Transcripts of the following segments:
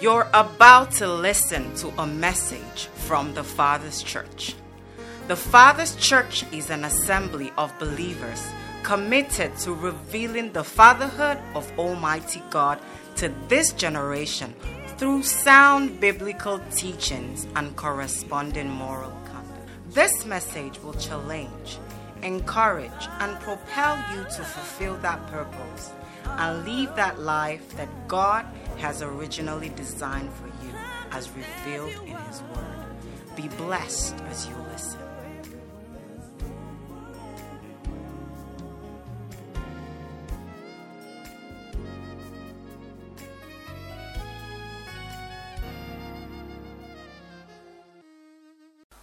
You're about to listen to a message from the Father's Church. The Father's Church is an assembly of believers committed to revealing the fatherhood of Almighty God to this generation through sound biblical teachings and corresponding moral conduct. This message will challenge, encourage, and propel you to fulfill that purpose and live that life that God has originally designed for you as revealed in His Word. Be blessed as you listen.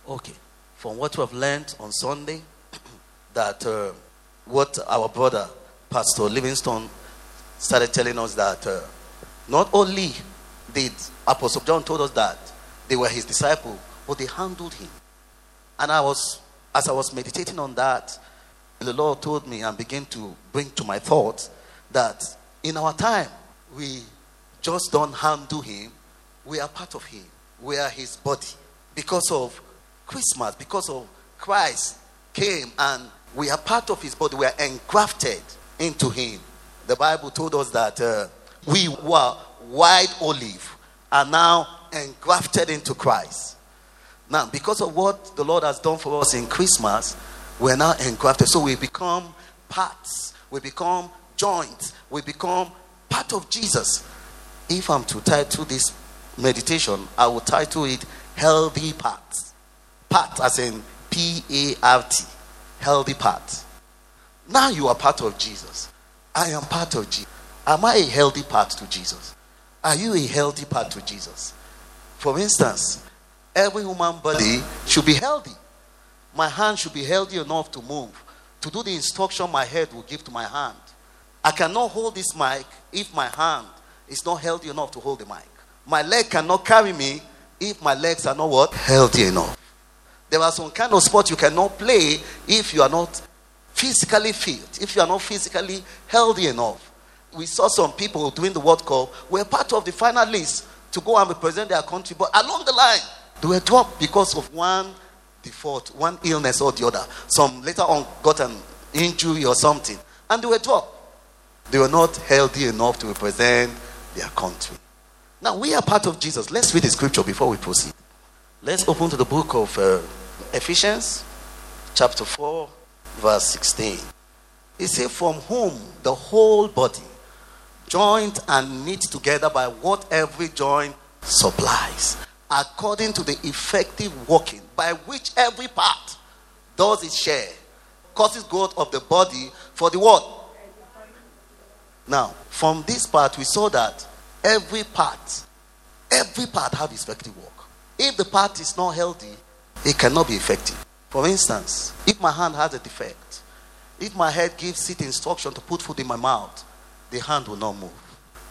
Okay, from what we have learned on Sunday, that uh, what our brother Pastor Livingstone started telling us that uh, not only did Apostle John told us that they were his disciple, but they handled him. And I was, as I was meditating on that, the Lord told me and began to bring to my thoughts that in our time we just don't handle him, we are part of him. We are his body because of Christmas, because of Christ came and we are part of his body. We are engrafted into him. The Bible told us that uh, we were white olive are now engrafted into Christ. Now, because of what the Lord has done for us in Christmas, we're now engrafted. So we become parts, we become joints, we become part of Jesus. If I'm to title this meditation, I will title it Healthy Parts. Part as in P A R T. Healthy part. Now you are part of Jesus. I am part of Jesus. Am I a healthy part to Jesus? Are you a healthy part to Jesus? For instance, every human body should be healthy. My hand should be healthy enough to move, to do the instruction my head will give to my hand. I cannot hold this mic if my hand is not healthy enough to hold the mic. My leg cannot carry me if my legs are not what? Healthy enough. There are some kind of sports you cannot play if you are not physically fit, if you are not physically healthy enough. We saw some people doing the World Cup were part of the finalists to go and represent their country, but along the line, they were dropped because of one default, one illness or the other. Some later on got an injury or something, and they were dropped. They were not healthy enough to represent their country. Now, we are part of Jesus. Let's read the scripture before we proceed. Let's open to the book of uh, Ephesians, chapter 4, verse 16. He says, From whom the whole body, joined and knit together by what every joint supplies, according to the effective working by which every part does its share, causes growth of the body for the what? Now, from this part, we saw that every part, every part have effective work. If the part is not healthy, it cannot be effective. For instance, if my hand has a defect, if my head gives it instruction to put food in my mouth, the hand will not move.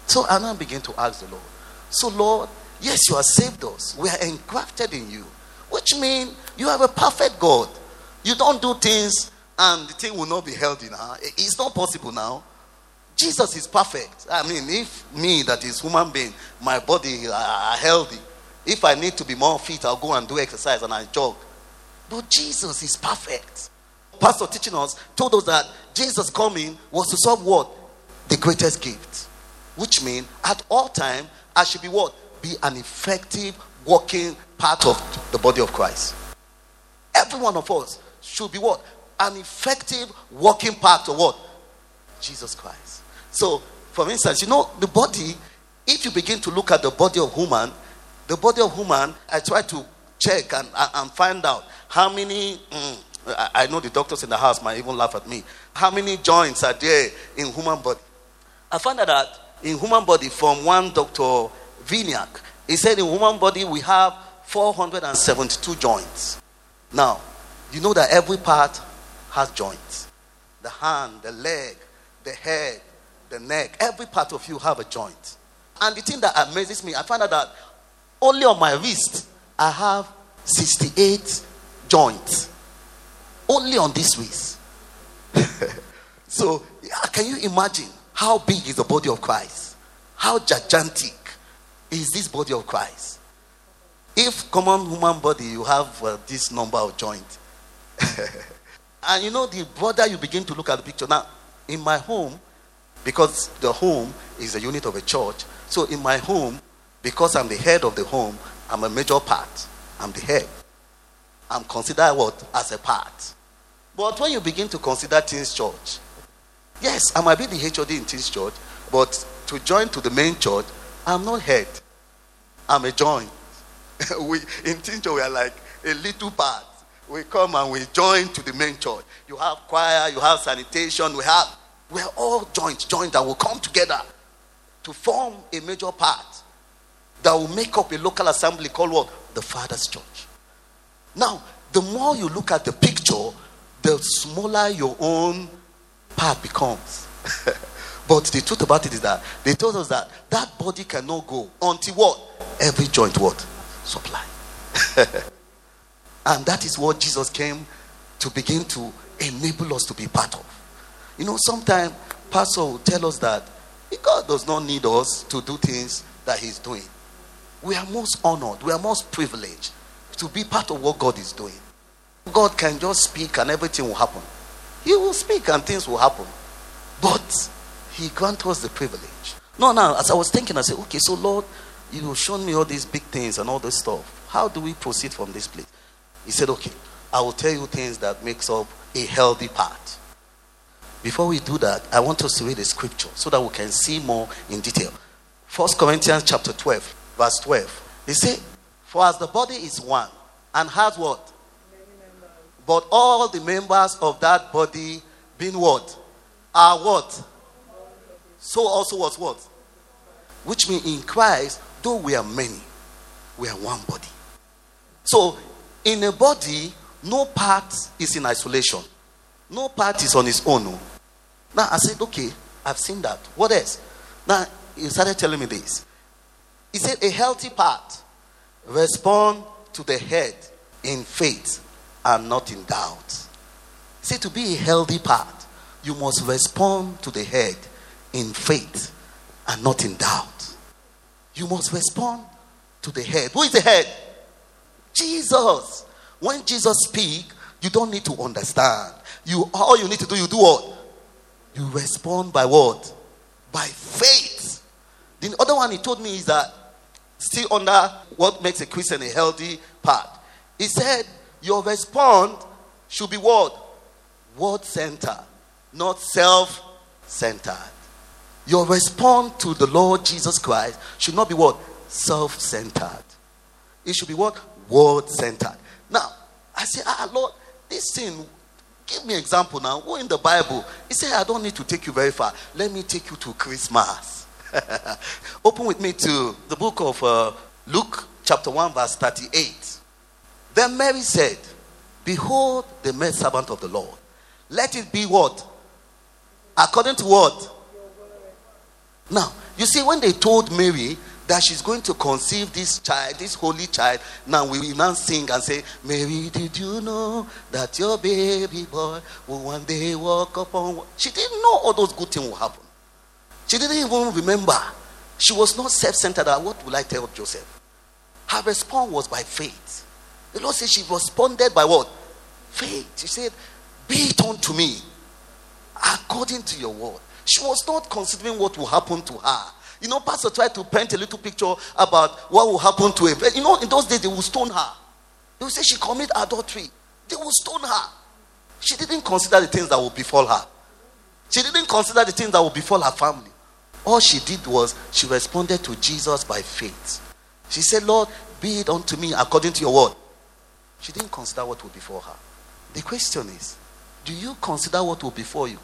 So I now begin to ask the Lord. So, Lord, yes, you have saved us. We are engrafted in you, which means you have a perfect God. You don't do things and the thing will not be healthy now. It's not possible now. Jesus is perfect. I mean, if me, that is human being, my body are healthy, if I need to be more fit, I'll go and do exercise and I jog. But Jesus is perfect. Pastor teaching us told us that Jesus coming was to solve what? The greatest gift. Which means at all time I should be what? Be an effective working part of the body of Christ. Every one of us should be what? An effective working part of what? Jesus Christ. So, for instance, you know, the body, if you begin to look at the body of human, the body of human, I try to check and, and find out how many, mm, I know the doctors in the house might even laugh at me, how many joints are there in human body. I found out that in human body from one Dr. Viniak, he said in human body we have 472 joints. Now, you know that every part has joints. The hand, the leg, the head, the neck, every part of you have a joint. And the thing that amazes me, I found out that only on my wrist, I have 68 joints. Only on this wrist. so, can you imagine how big is the body of Christ? How gigantic. is this body of Christ. If common human body, you have uh, this number of joints. and you know, the brother, you begin to look at the picture. Now, in my home, because the home is a unit of a church, so in my home, because I'm the head of the home, I'm a major part. I'm the head. I'm considered what? As a part. But when you begin to consider Teens Church, yes, I might be the HOD in Teens Church, but to join to the main church, I'm not head. I'm a joint. we in Church, we are like a little part. We come and we join to the main church. You have choir, you have sanitation, we have we're all joint, joint that will come together to form a major part that will make up a local assembly called what? The Father's Church. Now, the more you look at the picture, the smaller your own part becomes. but the truth about it is that they told us that that body cannot go until what? Every joint what? Supply. and that is what Jesus came to begin to enable us to be part of. You know, sometimes Pastor will tell us that God does not need us to do things that He's doing. We are most honored, we are most privileged to be part of what God is doing. God can just speak and everything will happen. He will speak and things will happen. But He grants us the privilege. No, now, as I was thinking, I said, okay, so Lord, you've shown me all these big things and all this stuff. How do we proceed from this place? He said, okay, I will tell you things that makes up a healthy part. Before we do that, I want us to read the scripture so that we can see more in detail. First Corinthians chapter 12, verse 12. He said, For as the body is one and has what? But all the members of that body being what? Are what? So also was what? Which means in Christ, though we are many, we are one body. So in a body, no part is in isolation. No part is on its own. Oh. Now I said, okay, I've seen that. What else? Now he started telling me this. He said, a healthy part respond to the head in faith and not in doubt. See, to be a healthy part, you must respond to the head in faith and not in doubt. You must respond to the head. Who is the head? Jesus. When Jesus speak, you don't need to understand. You all you need to do, you do what? You respond by what? By faith. The other one he told me is that still under what makes a Christian a healthy part. He said, Your response should be what? Word center, not self centered. Your response to the Lord Jesus Christ should not be what? Self centered. It should be what? Word centered. Now, I say, ah, Lord, this thing, Give me example now. Who in the Bible? He said, I don't need to take you very far. Let me take you to Christmas. Open with me to the book of uh, Luke, chapter 1, verse 38. Then Mary said, Behold the maid servant of the Lord. Let it be what? According to what? Now, you see, when they told Mary that she's going to conceive this child, this holy child. Now we will now sing and say, Mary, did you know that your baby boy will one day walk upon? She didn't know all those good things will happen. She didn't even remember. She was not self-centered. What will I tell Joseph? Her response was by faith. The Lord said she responded by what? Faith. She said, Be it unto me according to your word. She was not considering what will happen to her. You know, Pastor tried to paint a little picture about what will happen to him. You know, in those days, they will stone her. They will say she committed adultery. They will stone her. She didn't consider the things that will befall her. She didn't consider the things that will befall her family. All she did was she responded to Jesus by faith. She said, Lord, be it unto me according to your word. She didn't consider what will befall her. The question is, do you consider what will befall you?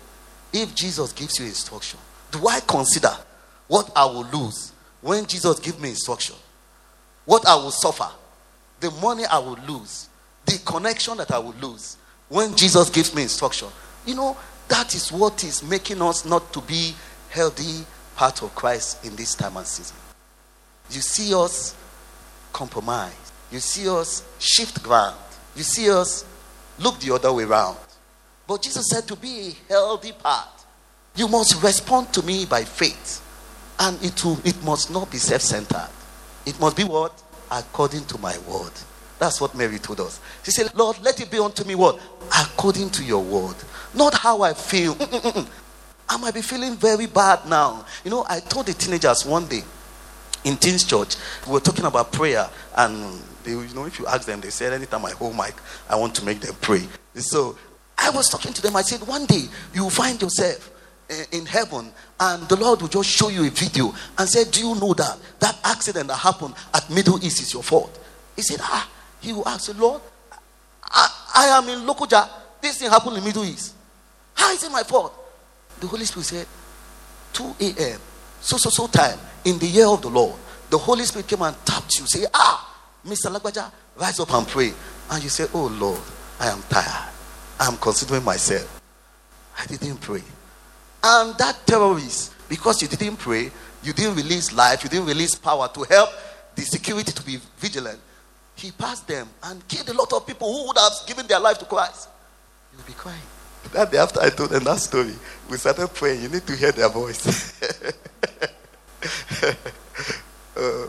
If Jesus gives you instruction, do I consider what I will lose when Jesus gives me instruction, what I will suffer, the money I will lose, the connection that I will lose when Jesus gives me instruction. You know, that is what is making us not to be healthy part of Christ in this time and season. You see us compromise. You see us shift ground. You see us look the other way around. But Jesus said to be a healthy part, you must respond to me by faith. And it, will, it must not be self centered. It must be what? According to my word. That's what Mary told us. She said, Lord, let it be unto me what? According to your word. Not how I feel. Mm-mm-mm. I might be feeling very bad now. You know, I told the teenagers one day in teens church, we were talking about prayer, and they, you know, if you ask them, they said, anytime I hold mic, I want to make them pray. So I was talking to them. I said, one day you will find yourself in heaven and the lord will just show you a video and say do you know that that accident that happened at middle east is your fault he said ah he will ask lord i, I am in lokoja this thing happened in middle east how is it my fault the holy spirit said 2 a.m so so so time. In the year of the lord the holy spirit came and tapped you. Say ah mr lagbaja rise up and pray. And you say oh lord i am tired. I am considering myself. I didn't pray. And that terrorist, because you didn't pray, you didn't release life, you didn't release power to help the security to be vigilant, he passed them and killed a lot of people who would have given their life to Christ. You'll be crying. That day after I told them that story, we started praying. You need to hear their voice. uh,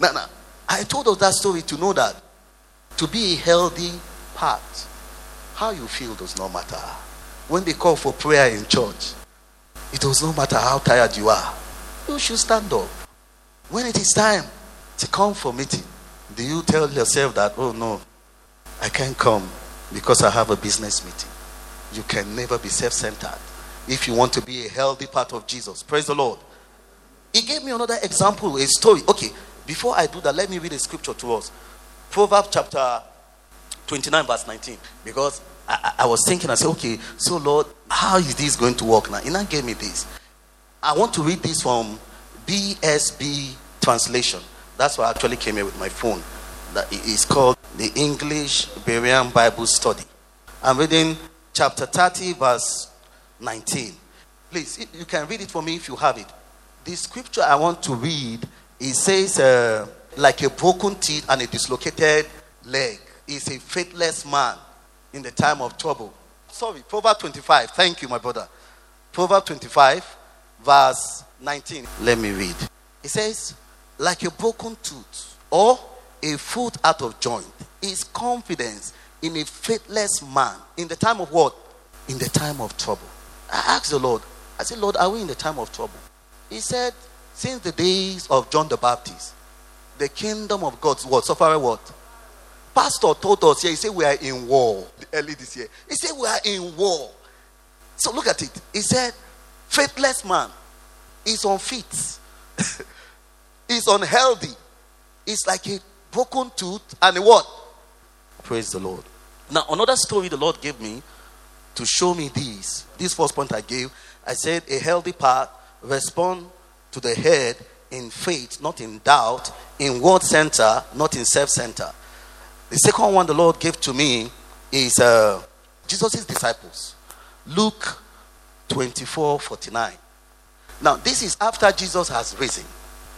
now, now, I told us that story to know that to be a healthy part, how you feel does not matter. When they call for prayer in church, it does not matter how tired you are. You should stand up. When it is time to come for meeting, do you tell yourself that, oh no, I can't come because I have a business meeting? You can never be self centered if you want to be a healthy part of Jesus. Praise the Lord. He gave me another example, a story. Okay, before I do that, let me read a scripture to us. Proverbs chapter 29, verse 19. Because I, I, was thinking, I said, okay, so Lord, how is this going to work now? He now gave me this. I want to read this from BSB translation. That's why I actually came here with my phone. That is called the English Berean Bible Study. I'm reading chapter 30, verse 19. Please, you can read it for me if you have it. The scripture I want to read, it says, uh, like a broken teeth and a dislocated leg is a faithless man in the time of trouble. Sorry, Proverbs 25. Thank you, my brother. Proverbs 25, verse 19. Let me read. It says, like a broken tooth or a foot out of joint is confidence in a faithless man in the time of what? In the time of trouble. I asked the Lord, I said, Lord, are we in the time of trouble? He said, since the days of John the Baptist, the kingdom of God what suffering what? Pastor told us here, he said we are in war early this year. He said we are in war. So look at it. He said, faithless man is unfit, is unhealthy. It's like a broken tooth and a what? Praise the Lord. Now, another story the Lord gave me to show me this. This first point I gave, I said a healthy part respond to the head in faith, not in doubt, in word center, not in self center. The second one the Lord gave to me is uh, Jesus' disciples. Luke 24 49. Now, this is after Jesus has risen.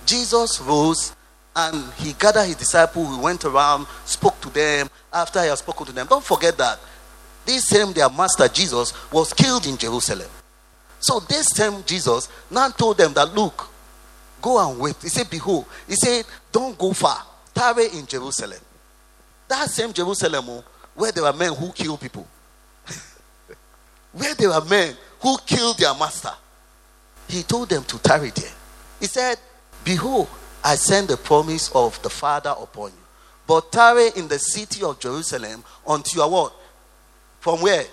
Jesus rose and he gathered his disciples. He went around, spoke to them. After he had spoken to them, don't forget that this same their master Jesus was killed in Jerusalem. So this same Jesus now told them that look, go and wait. He said, Behold, he said, Don't go far, tarry in Jerusalem. That same Jerusalem oh, where there were men who killed people, where there were men who killed their master, he told them to tarry there. He said, Behold, I send the promise of the Father upon you. But tarry in the city of Jerusalem until you are what? From where?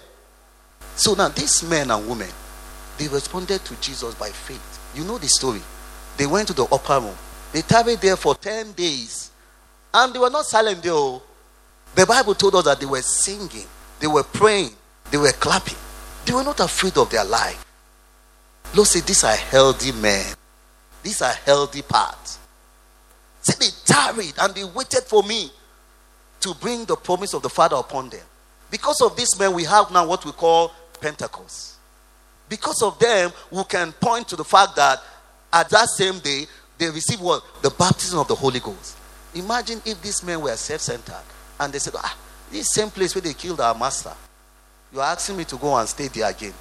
So now these men and women, they responded to Jesus by faith. You know the story. They went to the upper room. They tarried there for 10 days. And they were not silent there. Oh. The Bible told us that they were singing, they were praying, they were clapping. They were not afraid of their life. Lord said, These are healthy men. These are healthy parts. Say they tarried and they waited for me to bring the promise of the Father upon them. Because of this men, we have now what we call Pentecost. Because of them, we can point to the fact that at that same day, they received what? The baptism of the Holy Ghost. Imagine if these men were self centered and they said, Ah, this same place where they killed our master. You are asking me to go and stay there again.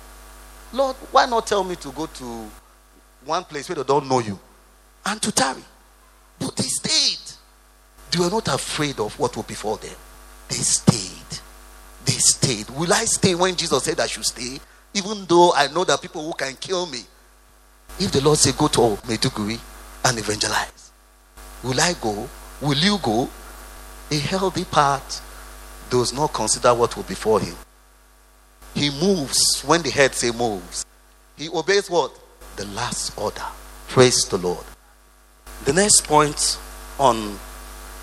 Lord, why not tell me to go to one place where they don't know you and to tarry? But they stayed. They were not afraid of what would befall them. They stayed. They stayed. Will I stay when Jesus said I should stay? Even though I know that people who can kill me. If the Lord say go to Maiduguri and evangelize, will I go? Will you go? A healthy part does not consider what will befall him. He moves when the head say moves. He obeys what? The last order. Praise the Lord. The next point on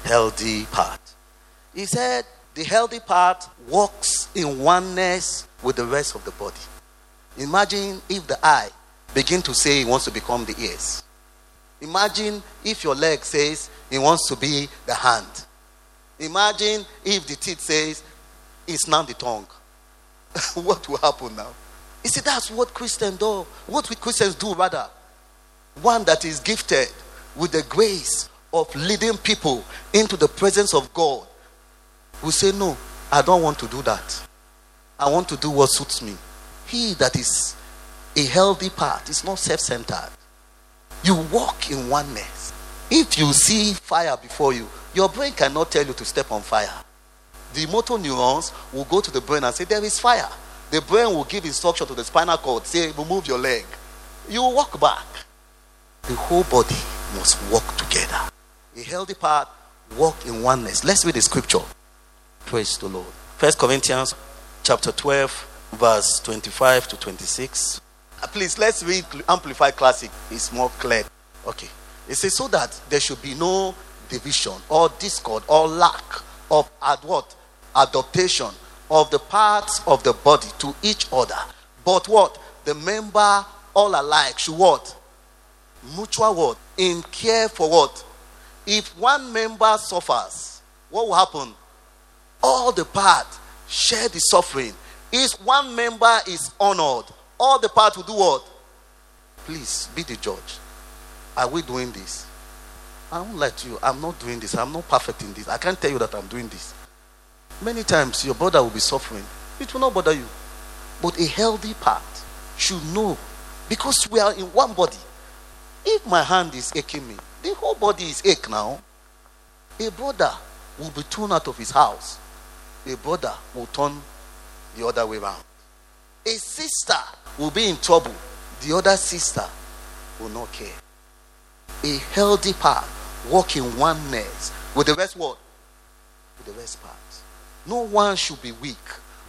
healthy part. He said the healthy part walks in oneness with the rest of the body. Imagine if the eye begin to say he wants to become the ears. Imagine if your leg says he wants to be the hand. Imagine if the teeth says it's now the tongue. what will happen now? You see, that's what Christians do. What we Christians do, rather. One that is gifted with the grace of leading people into the presence of God will say, No, I don't want to do that. I want to do what suits me. He that is a healthy part is not self centered. You walk in oneness. If you see fire before you, your brain cannot tell you to step on fire. The motor neurons will go to the brain and say, There is fire. The brain will give instruction to the spinal cord, say, Remove your leg. You walk back. The whole body must walk together. A healthy part walk in oneness. Let's read the scripture. Praise the Lord. First Corinthians chapter 12, verse 25 to 26. Uh, please let's read Amplified Classic. It's more clear. Okay. It says, so that there should be no division or discord or lack of ad what? Adaptation of the parts of the body to each other. But what? The member all alike should what? Mutual what? In care for what? If one member suffers, what will happen? All the part share the suffering. If one member is honored, all the part will do what? Please be the judge. Are we doing this? I won't let you. I'm not doing this. I'm not perfect in this. I can't tell you that I'm doing this. Many times your brother will be suffering. It will not bother you. But a healthy part should know because we are in one body. If my hand is aching me, the whole body is ache now. A brother will be thrown out of his house. A brother will turn the other way around. A sister will be in trouble. The other sister will not care. A healthy part walk in oneness with the rest what? With the rest parts. No one should be weak.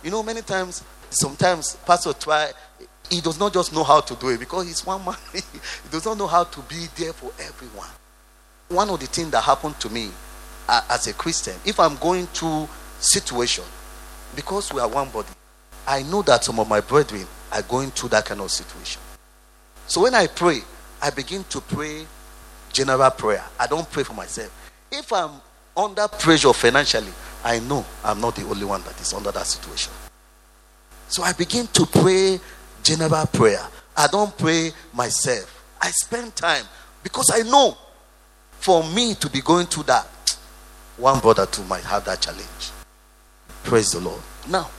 You know, many times, sometimes pastor try, he does not just know how to do it because he's one man. he does not know how to be there for everyone. One of the things that happened to me uh, as a Christian, if I'm going through situation, because we are one body, I know that some of my brethren are going through that kind of situation. So when I pray, I begin to pray general prayer. I don't pray for myself. If I'm under pressure financially, I know I'm not the only one that is under that situation. So I begin to pray general prayer. I don't pray myself. I spend time because I know for me to be going through that, one brother too might have that challenge. Praise the Lord. Now,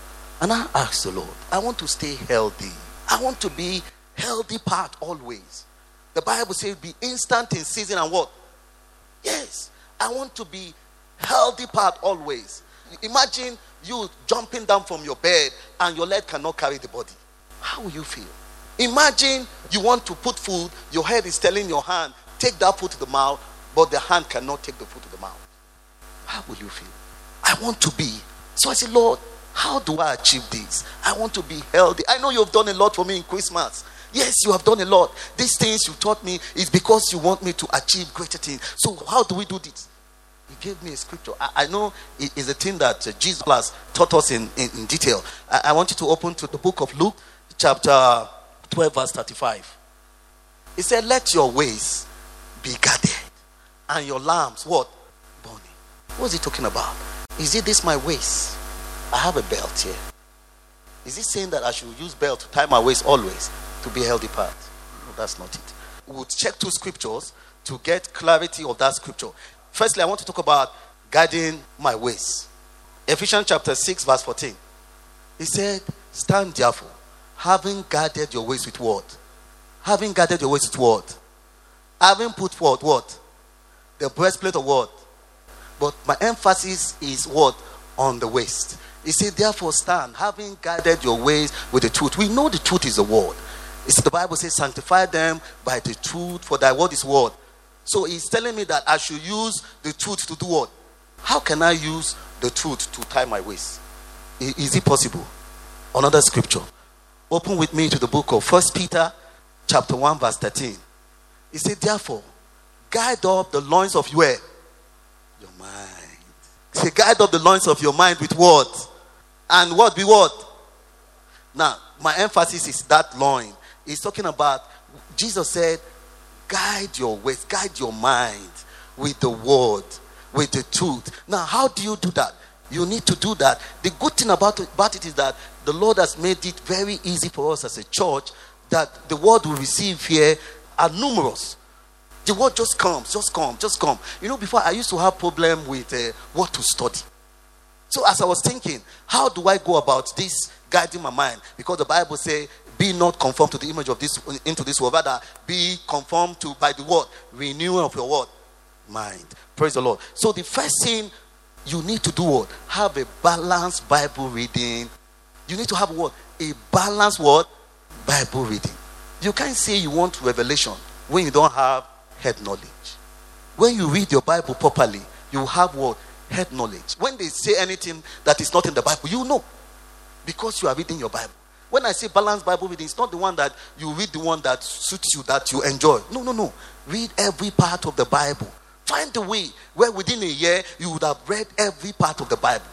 and I ask the Lord, I want to stay healthy. I want to be healthy part always. The Bible says be instant in season and what? Yes. I want to be healthy part always. Imagine you jumping down from your bed and your leg cannot carry the body. How will you feel? Imagine you want to put food, your head is telling your hand, take that food to the mouth, but the hand cannot take the food to the mouth. How will you feel? I want to be. So I said, Lord, how do I achieve this? I want to be healthy. I know you've done a lot for me in Christmas. Yes, you have done a lot. These things you taught me is because you want me to achieve greater things. So, how do we do this? He gave me a scripture. I, I know it is a thing that uh, Jesus taught us in, in, in detail. I, I, want you to open to the book of Luke, chapter 12, verse 35. He said, Let your ways be guarded, and your lamps, what? Burning. What is he talking about? Is it this my waist? I have a belt here. Is he saying that I should use belt to tie my waist always? to be healthy part. No, that's not it. We'll check two scriptures to get clarity of that scripture. Firstly, I want to talk about guarding my ways. Ephesians chapter 6, verse 14. He said, Stand therefore, having guarded your ways with what? Having guarded your ways with what? Having put forth what? The breastplate of what? But my emphasis is what? On the waist. He said, Therefore, stand, having guided your ways with the truth. We know the truth is the word. It's the Bible says, Sanctify them by the truth, for thy word is word. So he's telling me that I should use the truth to do what? How can I use the truth to tie my waist? Is it possible? Another scripture. Open with me to the book of First Peter, chapter 1, verse 13. He said, Therefore, guide up the loins of your, your mind. He said, Guide up the loins of your mind with what? And what be what? Now, my emphasis is that loin. He's talking about, Jesus said, guide your ways, guide your mind with the word, with the truth. Now, how do you do that? You need to do that. The good thing about about it is that the Lord has made it very easy for us as a church that the word we receive here are numerous. The word just comes, just come, just come. You know, before I used to have problem with uh, what to study. So as I was thinking, how do I go about this guiding my mind? Because the Bible says, "Be not conformed to the image of this into this world, rather be conformed to by the word renewal of your word mind." Praise the Lord. So the first thing you need to do what? Have a balanced Bible reading. You need to have what? A balanced what? Bible reading. You can't say you want revelation when you don't have head knowledge. When you read your Bible properly, you have what? Head knowledge. When they say anything that is not in the Bible, you know. Because you are reading your Bible. When I say balanced Bible reading, it's not the one that you read the one that suits you, that you enjoy. No, no, no. Read every part of the Bible. Find a way where within a year you would have read every part of the Bible.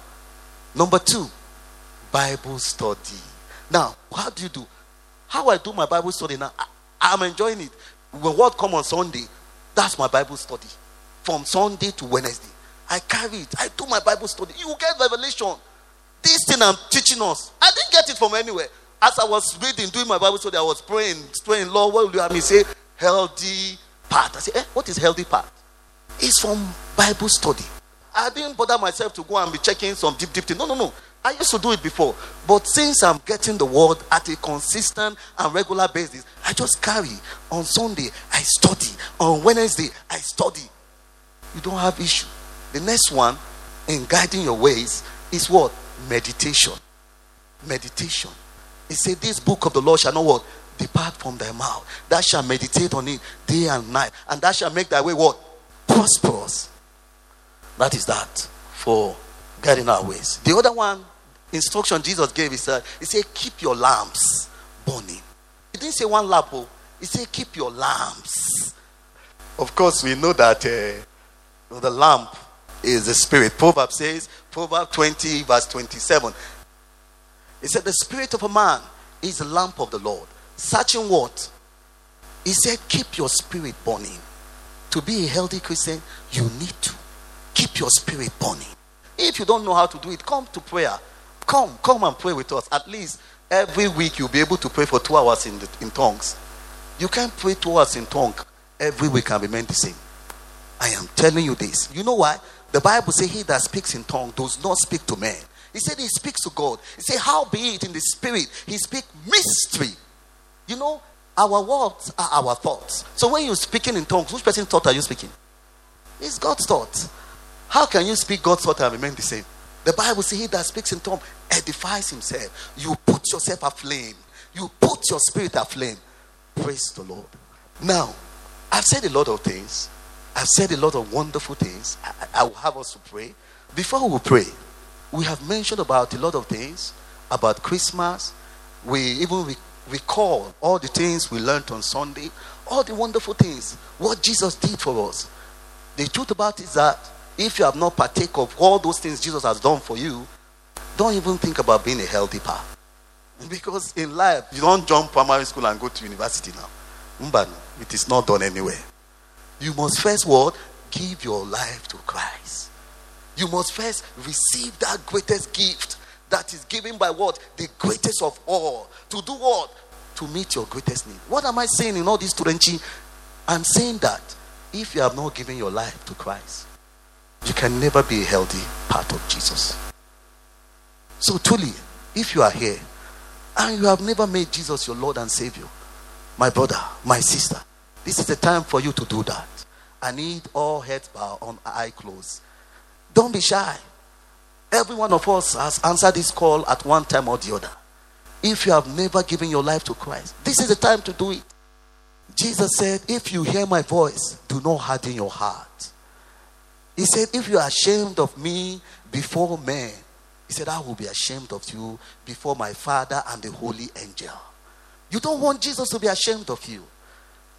Number two, Bible study. Now, how do you do? How I do my Bible study now? I, am enjoying it. When what come on Sunday, that's my Bible study. From Sunday to Wednesday. I carry it. I do my Bible study. You get revelation. This thing I'm teaching us. I didn't get it from anywhere. As I was reading, doing my Bible study, I was praying, praying, Lord, what will you have me say? Healthy part. I say, eh, what is healthy part? It's from Bible study. I didn't bother myself to go and be checking some deep, deep thing. No, no, no. I used to do it before. But since I'm getting the word at a consistent and regular basis, I just carry. On Sunday, I study. On Wednesday, I study. You don't have issue. The next one in guiding your ways is what? Meditation. Meditation. He said, This book of the Lord shall not what? Depart from thy mouth. That shall meditate on it day and night. And that shall make thy way what? Prosperous. That is that for guiding our ways. The other one, instruction Jesus gave is that he said, Keep your lamps burning. He didn't say one lamp, oh. he said, Keep your lamps. Of course, we know that uh, the lamp is the spirit. Proverbs says, Proverbs 20, verse 27. He said, The spirit of a man is the lamp of the Lord. Searching what? He said, Keep your spirit burning. To be a healthy Christian, you need to keep your spirit burning. If you don't know how to do it, come to prayer. Come, come and pray with us. At least every week you'll be able to pray for two hours in, the, in tongues. You can't pray two hours in tongue every week and remain the same. I am telling you this. You know why? The Bible says he that speaks in tongue does not speak to men. He said he speaks to God. He said, How be it in the spirit? He speak mystery. You know, our words are our thoughts. So when you're speaking in tongues, which person's thought are you speaking? It's God's thought. How can you speak God's thought and remain the same? The Bible says he that speaks in tongues edifies himself. You put yourself aflame. You put your spirit aflame. Praise the Lord. Now, I've said a lot of things. I've said a lot of wonderful things. I, I will have us to pray. Before we pray, we have mentioned about a lot of things about Christmas. We even re- recall all the things we learned on Sunday, all the wonderful things, what Jesus did for us. The truth about it is that if you have not partake of all those things Jesus has done for you, don't even think about being a healthy path. Because in life, you don't jump primary school and go to university now. It is not done anywhere. You must first what? Give your life to Christ. You must first receive that greatest gift that is given by what? The greatest of all. To do what? To meet your greatest need. What am I saying in all this Turenchi? I'm saying that if you have not given your life to Christ, you can never be a healthy part of Jesus. So, truly, if you are here and you have never made Jesus your Lord and Savior, my brother, my sister, this is the time for you to do that. I need all heads bowed on eye closed. Don't be shy. Every one of us has answered this call at one time or the other. If you have never given your life to Christ, this is the time to do it. Jesus said, If you hear my voice, do not harden your heart. He said, If you are ashamed of me before men, he said, I will be ashamed of you before my Father and the holy angel. You don't want Jesus to be ashamed of you.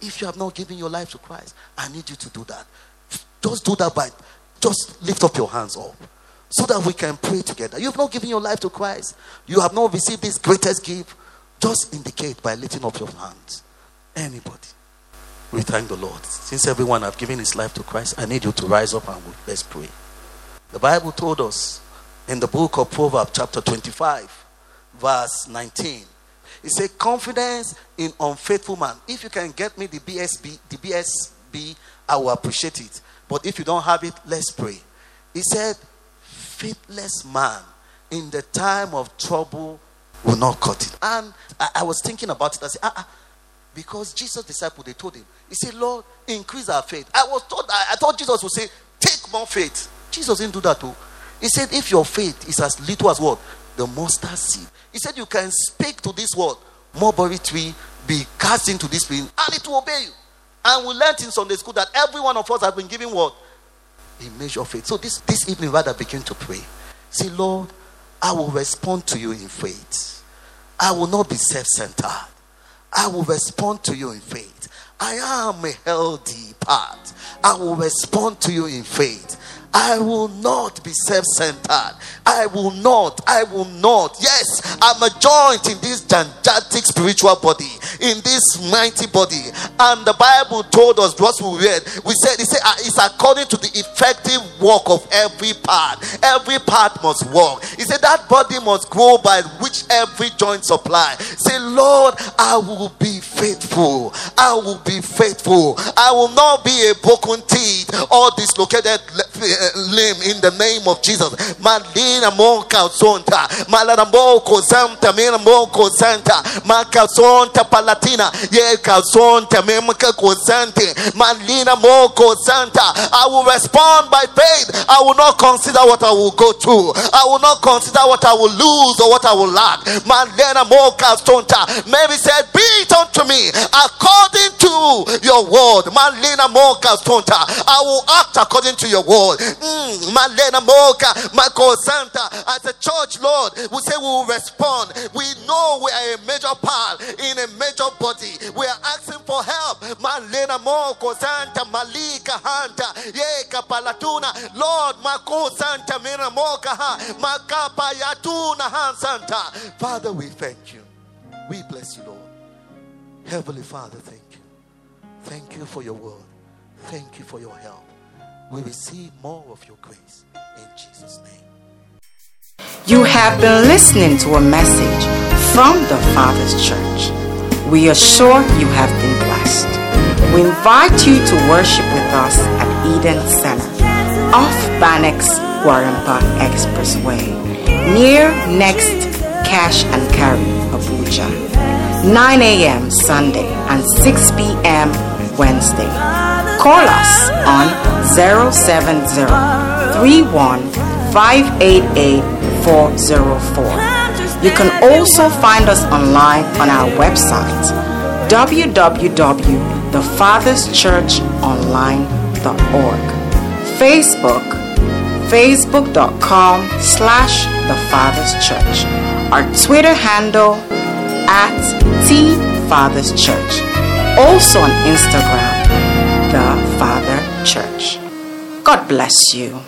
If you have not given your life to Christ, I need you to do that. Just do that by just lift up your hands up so that we can pray together. You have not given your life to Christ, you have not received this greatest gift. Just indicate by lifting up your hands. Anybody. We thank the Lord. Since everyone have given his life to Christ, I need you to rise up and let's pray. The Bible told us in the book of Proverbs, chapter 25, verse 19. It says, Confidence in unfaithful man. If you can get me the BSB, the BSB, I will appreciate it. But if you don't have it, let's pray. He said, Faithless man in the time of trouble will not cut it. And I, I was thinking about it. I said, ah, ah, because Jesus' disciple, they told him, He said, Lord, increase our faith. I was told, I, I thought Jesus would say, Take more faith. Jesus didn't do that too. He said, If your faith is as little as what? The mustard seed. He said, You can speak to this word, mulberry tree, be cast into this spring, and it will obey you. And we learned in Sunday school that every one of us has been given what? A measure of faith. So this, this evening, rather begin to pray. Say, Lord, I will respond to you in faith. I will not be self centered. I will respond to you in faith. I am a healthy part. I will respond to you in faith. I will not be self centered. I will not. I will not. Yes, I'm a joint in this gigantic spiritual body, in this mighty body. And the Bible told us what we read. We said, it said, uh, it's according to the effective work of every part. Every part must work. He said, that body must grow by which every joint supply. Say, Lord, I will be faithful. I will be faithful. I will not be a broken teeth or dislocated limb in the name of Jesus. Malina moka zonta, malaramoko santa, miramoko santa, maka zonta palatina, yeka zonta, memka kozante, malina moko santa. I will respond by faith. I will not consider what I will go through. I will not consider what I will lose or what I will lack. Malina moka zonta. Mary said, Be it unto me according to your word. Malina moka zonta. I will act according to your word. Mm, Malena Santa. As a church, Lord, we say we will respond. We know we are a major part in a major body. We are asking for help. Malena Moko Santa, Malika Hanta, Yeka Palatuna, Lord, Mako Santa, Mina Moka, Makapa Yatuna Han Santa. Father, we thank you. We bless you, Lord. Heavenly Father, thank you. Thank you for your word. Thank you for your help we receive more of your grace in Jesus' name. You have been listening to a message from the Father's Church. We are sure you have been blessed. We invite you to worship with us at Eden Center, off Banex Gwarinpa Expressway, near next Cash and Carry, Abuja. 9 a.m. Sunday and 6 p.m. Wednesday. Call us on 070 You can also find us online on our website www.thefatherschurchonline.org Facebook facebook.com slash the. Our Twitter handle at T Father's Church. Also on Instagram the Father Church. God bless you.